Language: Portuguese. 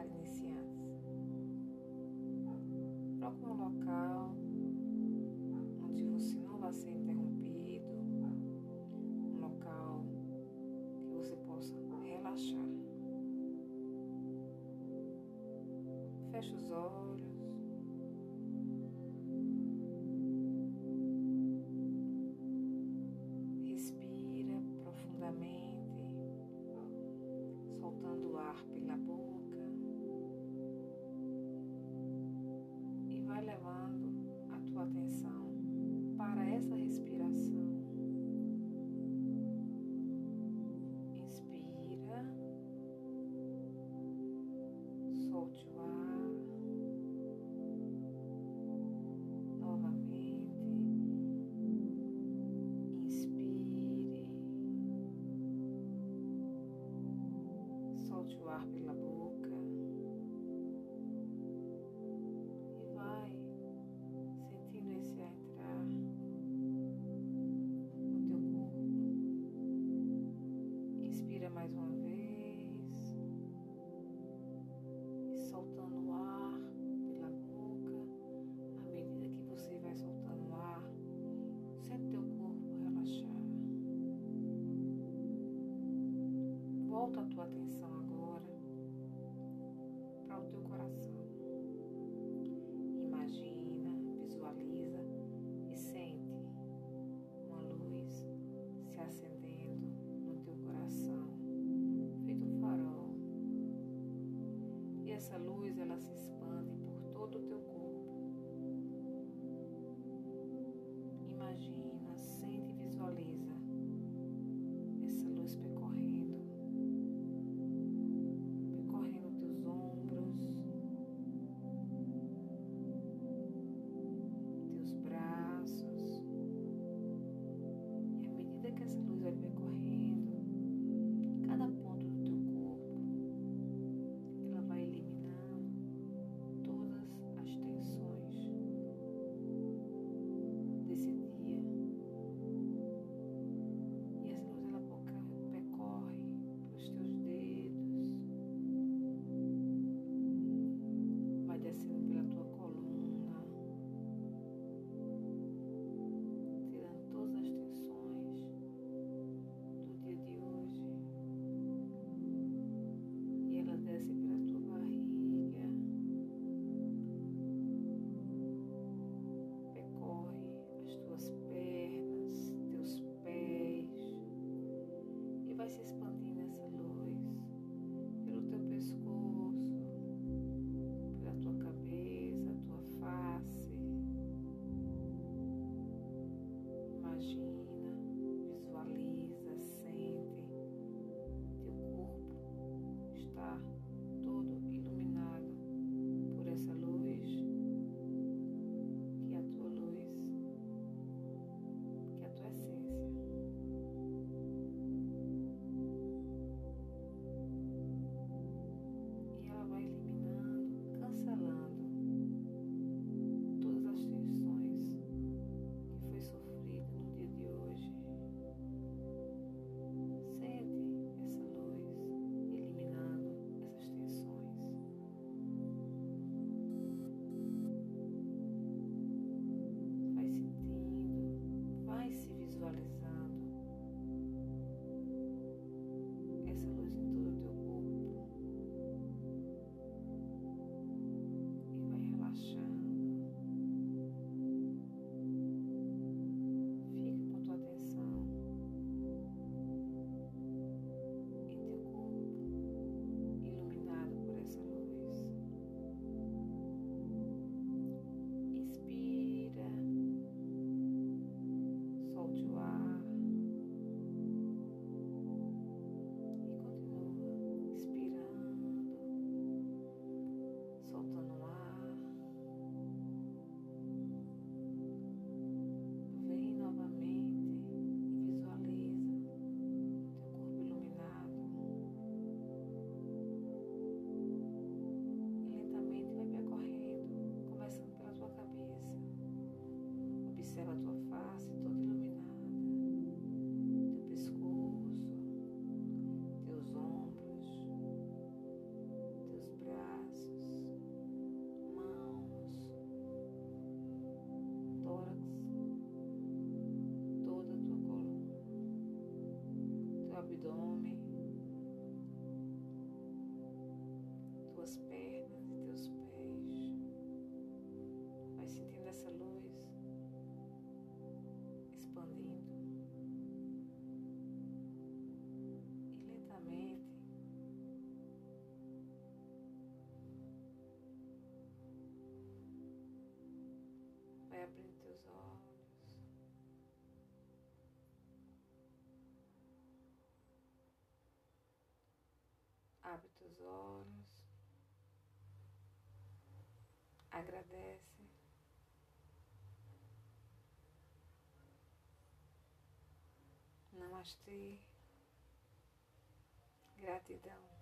para iniciantes. Procure um local onde você não vai ser interrompido, um local que você possa relaxar. Feche os olhos. volta a tua atenção agora para o teu coração. Imagina, visualiza e sente uma luz se acendendo no teu coração, feito um farol. E essa luz ela se crisis Abre teus olhos. Agradece. Namastê. Gratidão.